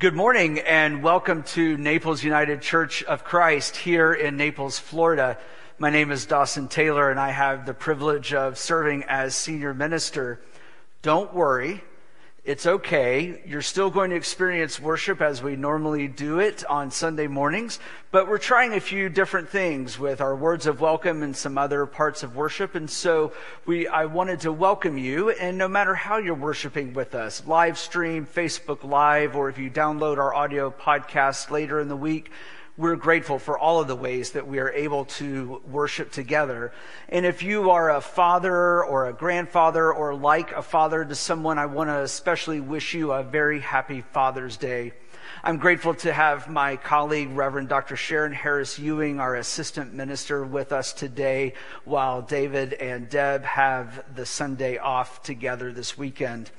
Good morning and welcome to Naples United Church of Christ here in Naples, Florida. My name is Dawson Taylor and I have the privilege of serving as senior minister. Don't worry. It's okay. You're still going to experience worship as we normally do it on Sunday mornings, but we're trying a few different things with our words of welcome and some other parts of worship. And so we, I wanted to welcome you. And no matter how you're worshiping with us, live stream, Facebook Live, or if you download our audio podcast later in the week, we're grateful for all of the ways that we are able to worship together. And if you are a father or a grandfather or like a father to someone, I want to especially wish you a very happy Father's Day. I'm grateful to have my colleague, Reverend Dr. Sharon Harris Ewing, our assistant minister, with us today while David and Deb have the Sunday off together this weekend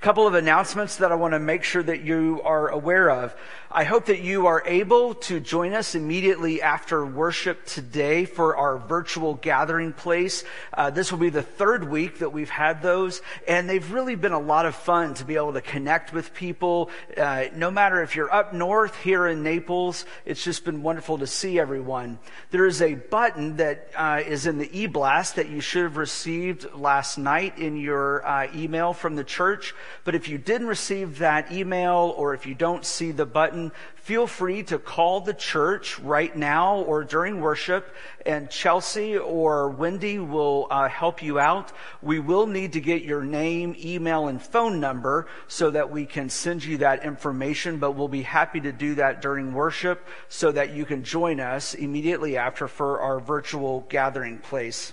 couple of announcements that I want to make sure that you are aware of. I hope that you are able to join us immediately after worship today for our virtual gathering place. Uh, this will be the third week that we've had those, and they've really been a lot of fun to be able to connect with people. Uh, no matter if you're up north here in Naples, it's just been wonderful to see everyone. There is a button that uh, is in the e-blast that you should have received last night in your uh, email from the church. But if you didn't receive that email or if you don't see the button, feel free to call the church right now or during worship, and Chelsea or Wendy will uh, help you out. We will need to get your name, email, and phone number so that we can send you that information, but we'll be happy to do that during worship so that you can join us immediately after for our virtual gathering place.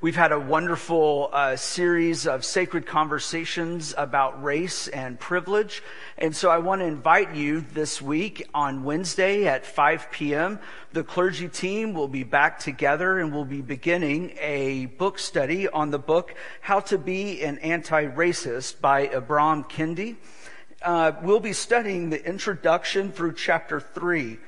We've had a wonderful uh, series of sacred conversations about race and privilege. And so I want to invite you this week on Wednesday at 5 p.m. The clergy team will be back together and we'll be beginning a book study on the book How to Be an Anti-Racist by Ibram Kendi. Uh, we'll be studying the introduction through chapter 3.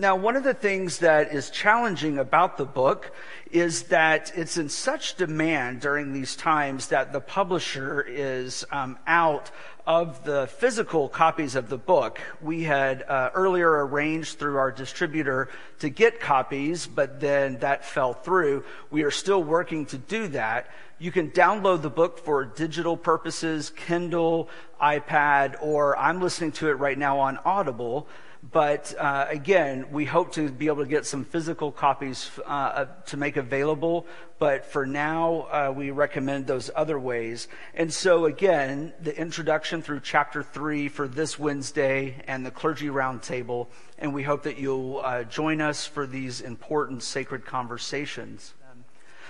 Now, one of the things that is challenging about the book is that it's in such demand during these times that the publisher is um, out of the physical copies of the book. We had uh, earlier arranged through our distributor to get copies, but then that fell through. We are still working to do that. You can download the book for digital purposes, Kindle, iPad, or I'm listening to it right now on Audible. But uh, again, we hope to be able to get some physical copies uh, to make available. But for now, uh, we recommend those other ways. And so, again, the introduction through chapter three for this Wednesday and the clergy roundtable. And we hope that you'll uh, join us for these important sacred conversations.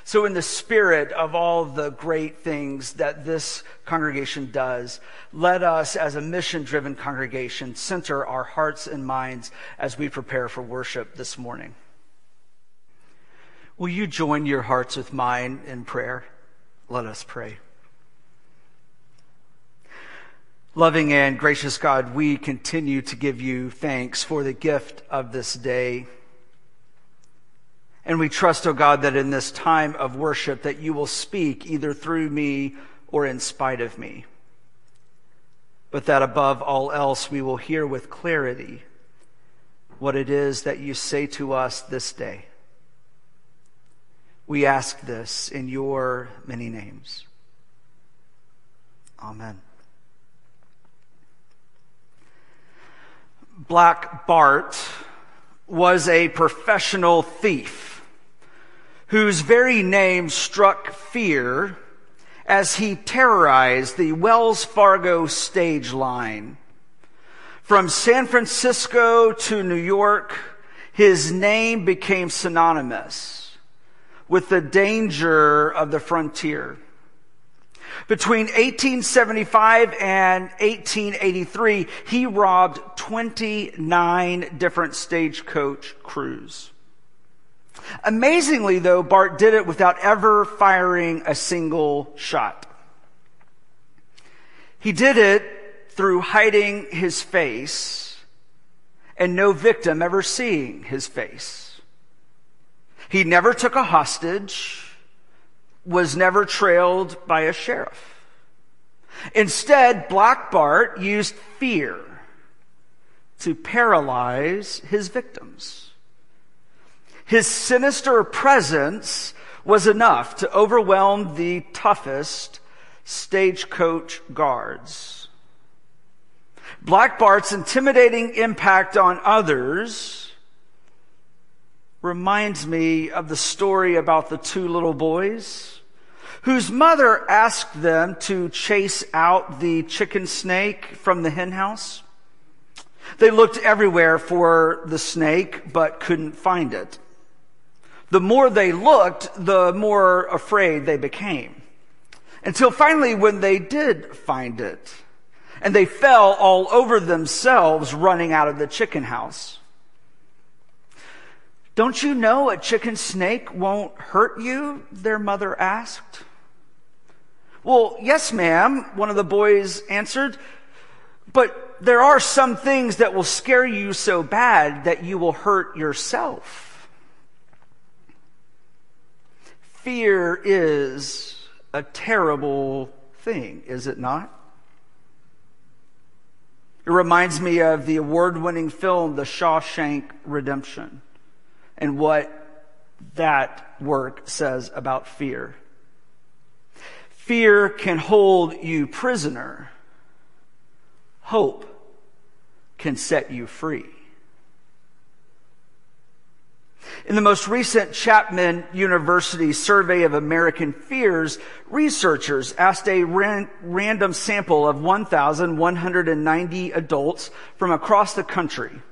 So, in the spirit of all the great things that this congregation does, let us, as a mission driven congregation, center our hearts and minds as we prepare for worship this morning. Will you join your hearts with mine in prayer? Let us pray. Loving and gracious God, we continue to give you thanks for the gift of this day. And we trust, O oh God, that in this time of worship that you will speak either through me or in spite of me. But that above all else we will hear with clarity what it is that you say to us this day. We ask this in your many names. Amen. Black Bart was a professional thief whose very name struck fear as he terrorized the Wells Fargo stage line. From San Francisco to New York, his name became synonymous with the danger of the frontier. Between 1875 and 1883, he robbed 29 different stagecoach crews. Amazingly, though, Bart did it without ever firing a single shot. He did it through hiding his face and no victim ever seeing his face. He never took a hostage, was never trailed by a sheriff. Instead, Black Bart used fear to paralyze his victims. His sinister presence was enough to overwhelm the toughest stagecoach guards. Black Bart's intimidating impact on others reminds me of the story about the two little boys whose mother asked them to chase out the chicken snake from the henhouse. They looked everywhere for the snake, but couldn't find it. The more they looked, the more afraid they became. Until finally, when they did find it, and they fell all over themselves running out of the chicken house. Don't you know a chicken snake won't hurt you? Their mother asked. Well, yes, ma'am, one of the boys answered, but there are some things that will scare you so bad that you will hurt yourself. Fear is a terrible thing, is it not? It reminds me of the award winning film, The Shawshank Redemption, and what that work says about fear. Fear can hold you prisoner. Hope can set you free. In the most recent Chapman University survey of American fears, researchers asked a ran- random sample of 1,190 adults from across the country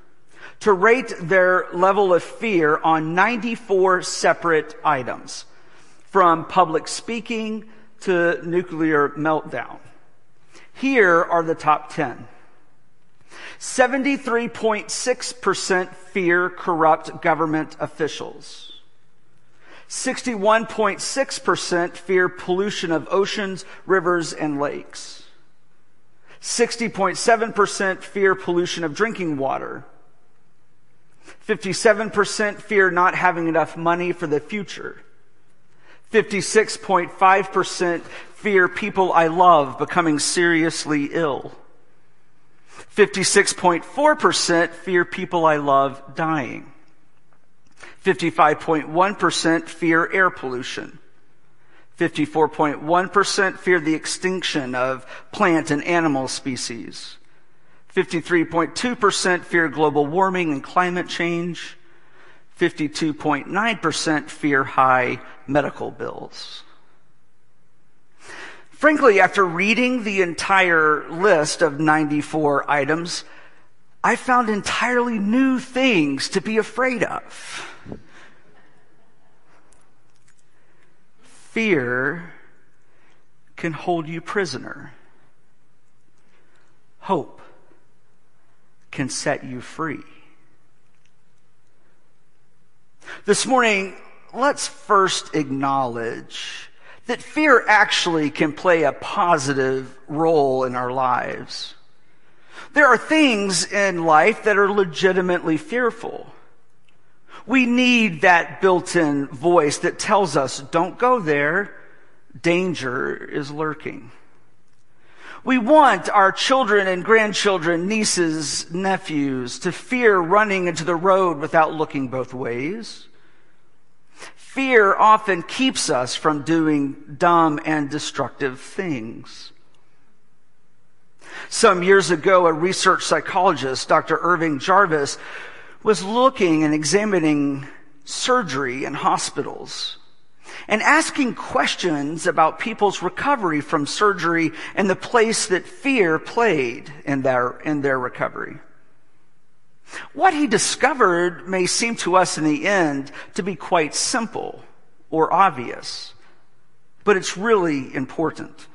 to rate their level of fear on 94 separate items, from public speaking to nuclear meltdown. Here are the top 10. 73.6% fear corrupt government officials. 61.6% fear pollution of oceans, rivers, and lakes. 60.7% fear pollution of drinking water. 57% fear not having enough money for the future. 56.5% fear people I love becoming seriously ill. 56.4% fear people I love dying. 55.1% fear air pollution. 54.1% fear the extinction of plant and animal species. 53.2% fear global warming and climate change. 52.9% fear high medical bills. Frankly, after reading the entire list of 94 items, I found entirely new things to be afraid of. Fear can hold you prisoner. Hope can set you free. This morning, let's first acknowledge that fear actually can play a positive role in our lives. There are things in life that are legitimately fearful. We need that built-in voice that tells us, don't go there. Danger is lurking. We want our children and grandchildren, nieces, nephews to fear running into the road without looking both ways. Fear often keeps us from doing dumb and destructive things. Some years ago, a research psychologist, Dr. Irving Jarvis, was looking and examining surgery in hospitals and asking questions about people's recovery from surgery and the place that fear played in their, in their recovery. What he discovered may seem to us in the end to be quite simple or obvious, but it's really important.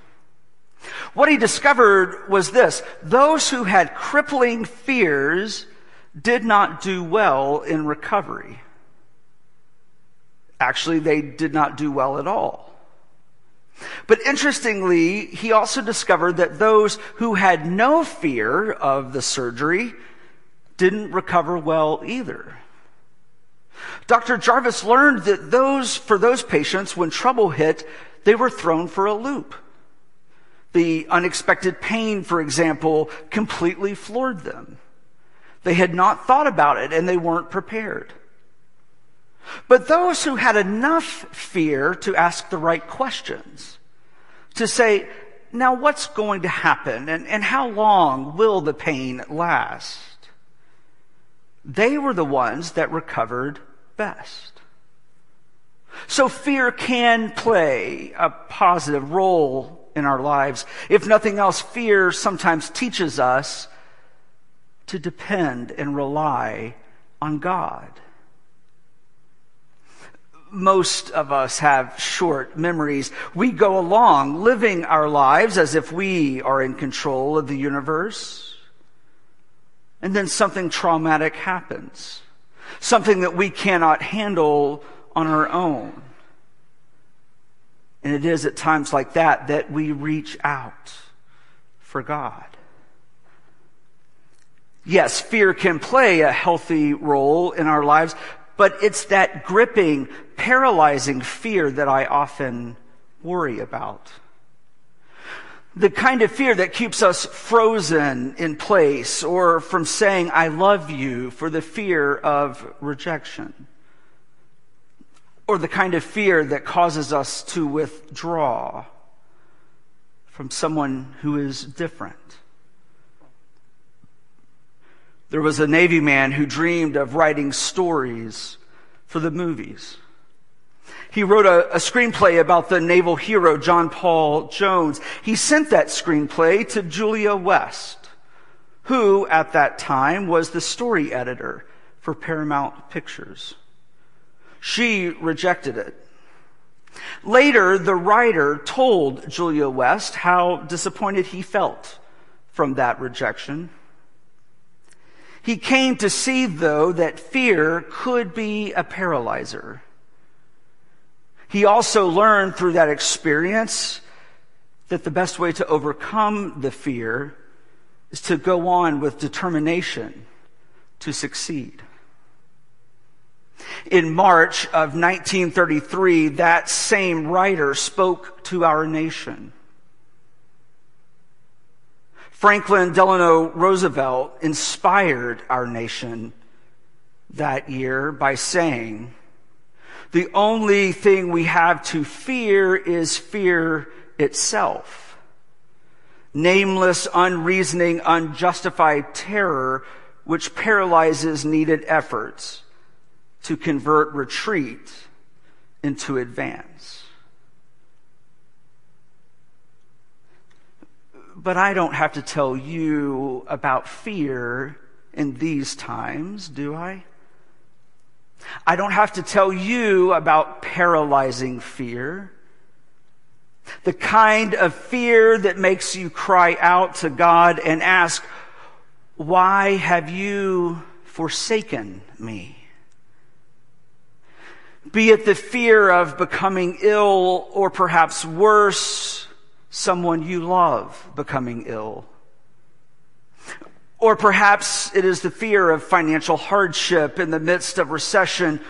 What he discovered was this. Those who had crippling fears did not do well in recovery. Actually, they did not do well at all. But interestingly, he also discovered that those who had no fear of the surgery didn't recover well either. Dr. Jarvis learned that those, for those patients, when trouble hit, they were thrown for a loop. The unexpected pain, for example, completely floored them. They had not thought about it and they weren't prepared. But those who had enough fear to ask the right questions, to say, now what's going to happen and, and how long will the pain last? They were the ones that recovered best. So fear can play a positive role in our lives. If nothing else, fear sometimes teaches us to depend and rely on God. Most of us have short memories. We go along living our lives as if we are in control of the universe. And then something traumatic happens. Something that we cannot handle on our own. And it is at times like that that we reach out for God. Yes, fear can play a healthy role in our lives, but it's that gripping, paralyzing fear that I often worry about. The kind of fear that keeps us frozen in place or from saying, I love you for the fear of rejection or the kind of fear that causes us to withdraw from someone who is different. There was a Navy man who dreamed of writing stories for the movies. He wrote a, a, screenplay about the naval hero John Paul Jones. He sent that screenplay to Julia West, who at that time was the story editor for Paramount Pictures. She rejected it. Later, the writer told Julia West how disappointed he felt from that rejection. He came to see, though, that fear could be a paralyzer. He also learned through that experience that the best way to overcome the fear is to go on with determination to succeed. In March of 1933, that same writer spoke to our nation. Franklin Delano Roosevelt inspired our nation that year by saying, the only thing we have to fear is fear itself. Nameless, unreasoning, unjustified terror which paralyzes needed efforts to convert retreat into advance. But I don't have to tell you about fear in these times, do I? I don't have to tell you about paralyzing fear. The kind of fear that makes you cry out to God and ask, why have you forsaken me? Be it the fear of becoming ill or perhaps worse, someone you love becoming ill. Or perhaps it is the fear of financial hardship in the midst of recession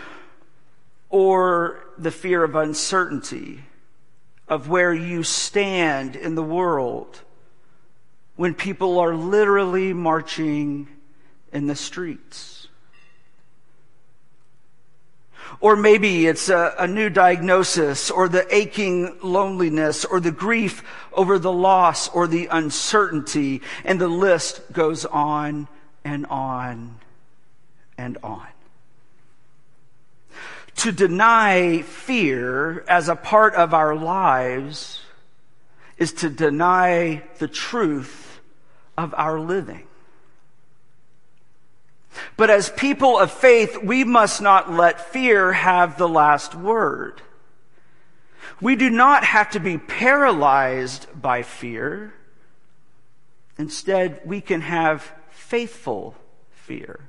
or the fear of uncertainty of where you stand in the world when people are literally marching in the streets. Or maybe it's a, a, new diagnosis or the aching loneliness or the grief over the loss or the uncertainty. And the list goes on and on and on. To deny fear as a part of our lives is to deny the truth of our living. But as people of faith, we must not let fear have the last word. We do not have to be paralyzed by fear. Instead, we can have faithful fear.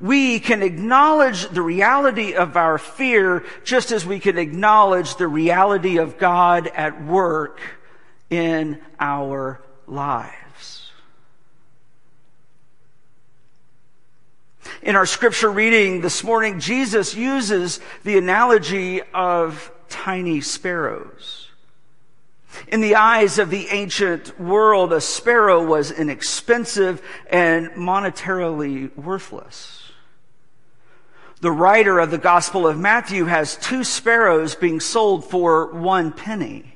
We can acknowledge the reality of our fear just as we can acknowledge the reality of God at work in our lives. In our scripture reading this morning, Jesus uses the analogy of tiny sparrows. In the eyes of the ancient world, a sparrow was inexpensive and monetarily worthless. The writer of the Gospel of Matthew has two sparrows being sold for one penny.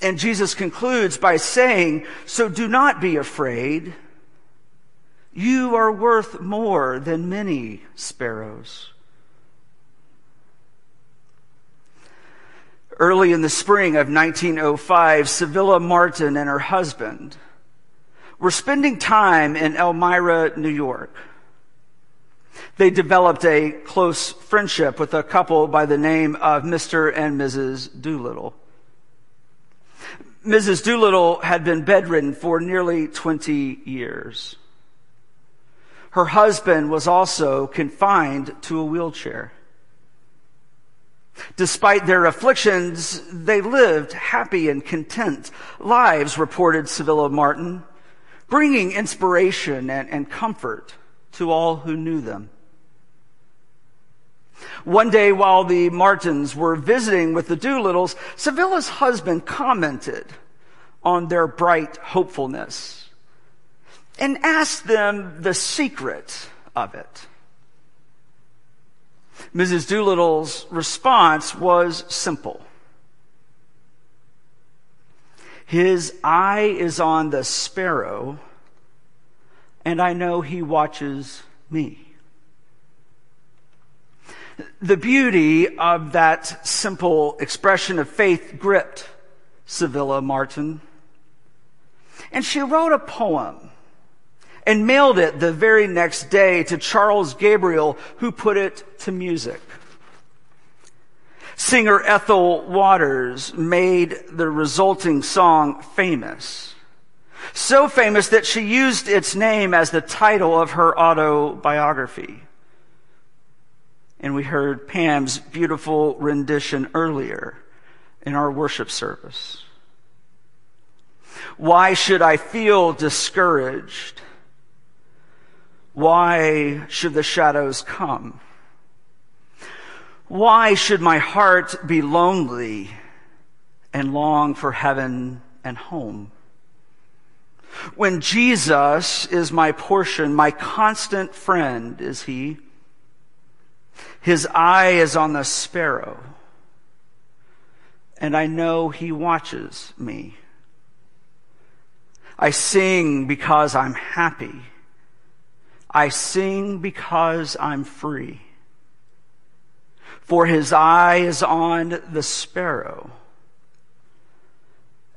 And Jesus concludes by saying, So do not be afraid. You are worth more than many sparrows. Early in the spring of 1905, Civilla Martin and her husband were spending time in Elmira, New York. They developed a close friendship with a couple by the name of Mr. and Mrs. Doolittle. Mrs. Doolittle had been bedridden for nearly 20 years. Her husband was also confined to a wheelchair. Despite their afflictions, they lived happy and content lives, reported Civilla Martin, bringing inspiration and, and comfort to all who knew them. One day while the Martins were visiting with the Doolittles, Civilla's husband commented on their bright hopefulness and asked them the secret of it. Mrs. Doolittle's response was simple. His eye is on the sparrow, and I know he watches me. The beauty of that simple expression of faith gripped Civilla Martin. And she wrote a poem and mailed it the very next day to Charles Gabriel, who put it to music. Singer Ethel Waters made the resulting song famous. So famous that she used its name as the title of her autobiography. And we heard Pam's beautiful rendition earlier in our worship service. Why should I feel discouraged? Why should the shadows come? Why should my heart be lonely and long for heaven and home? When Jesus is my portion, my constant friend is he. His eye is on the sparrow, and I know he watches me. I sing because I'm happy. I sing because I'm free. For his eye is on the sparrow,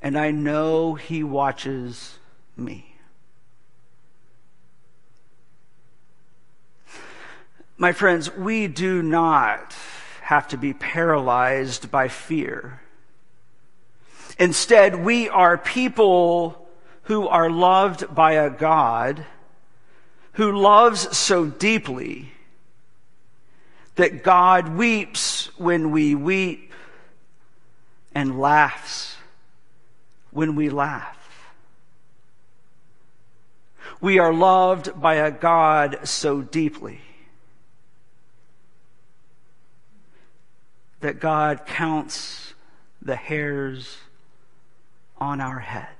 and I know he watches me. My friends, we do not have to be paralyzed by fear. Instead, we are people who are loved by a God who loves so deeply that God weeps when we weep and laughs when we laugh. We are loved by a God so deeply that God counts the hairs on our head.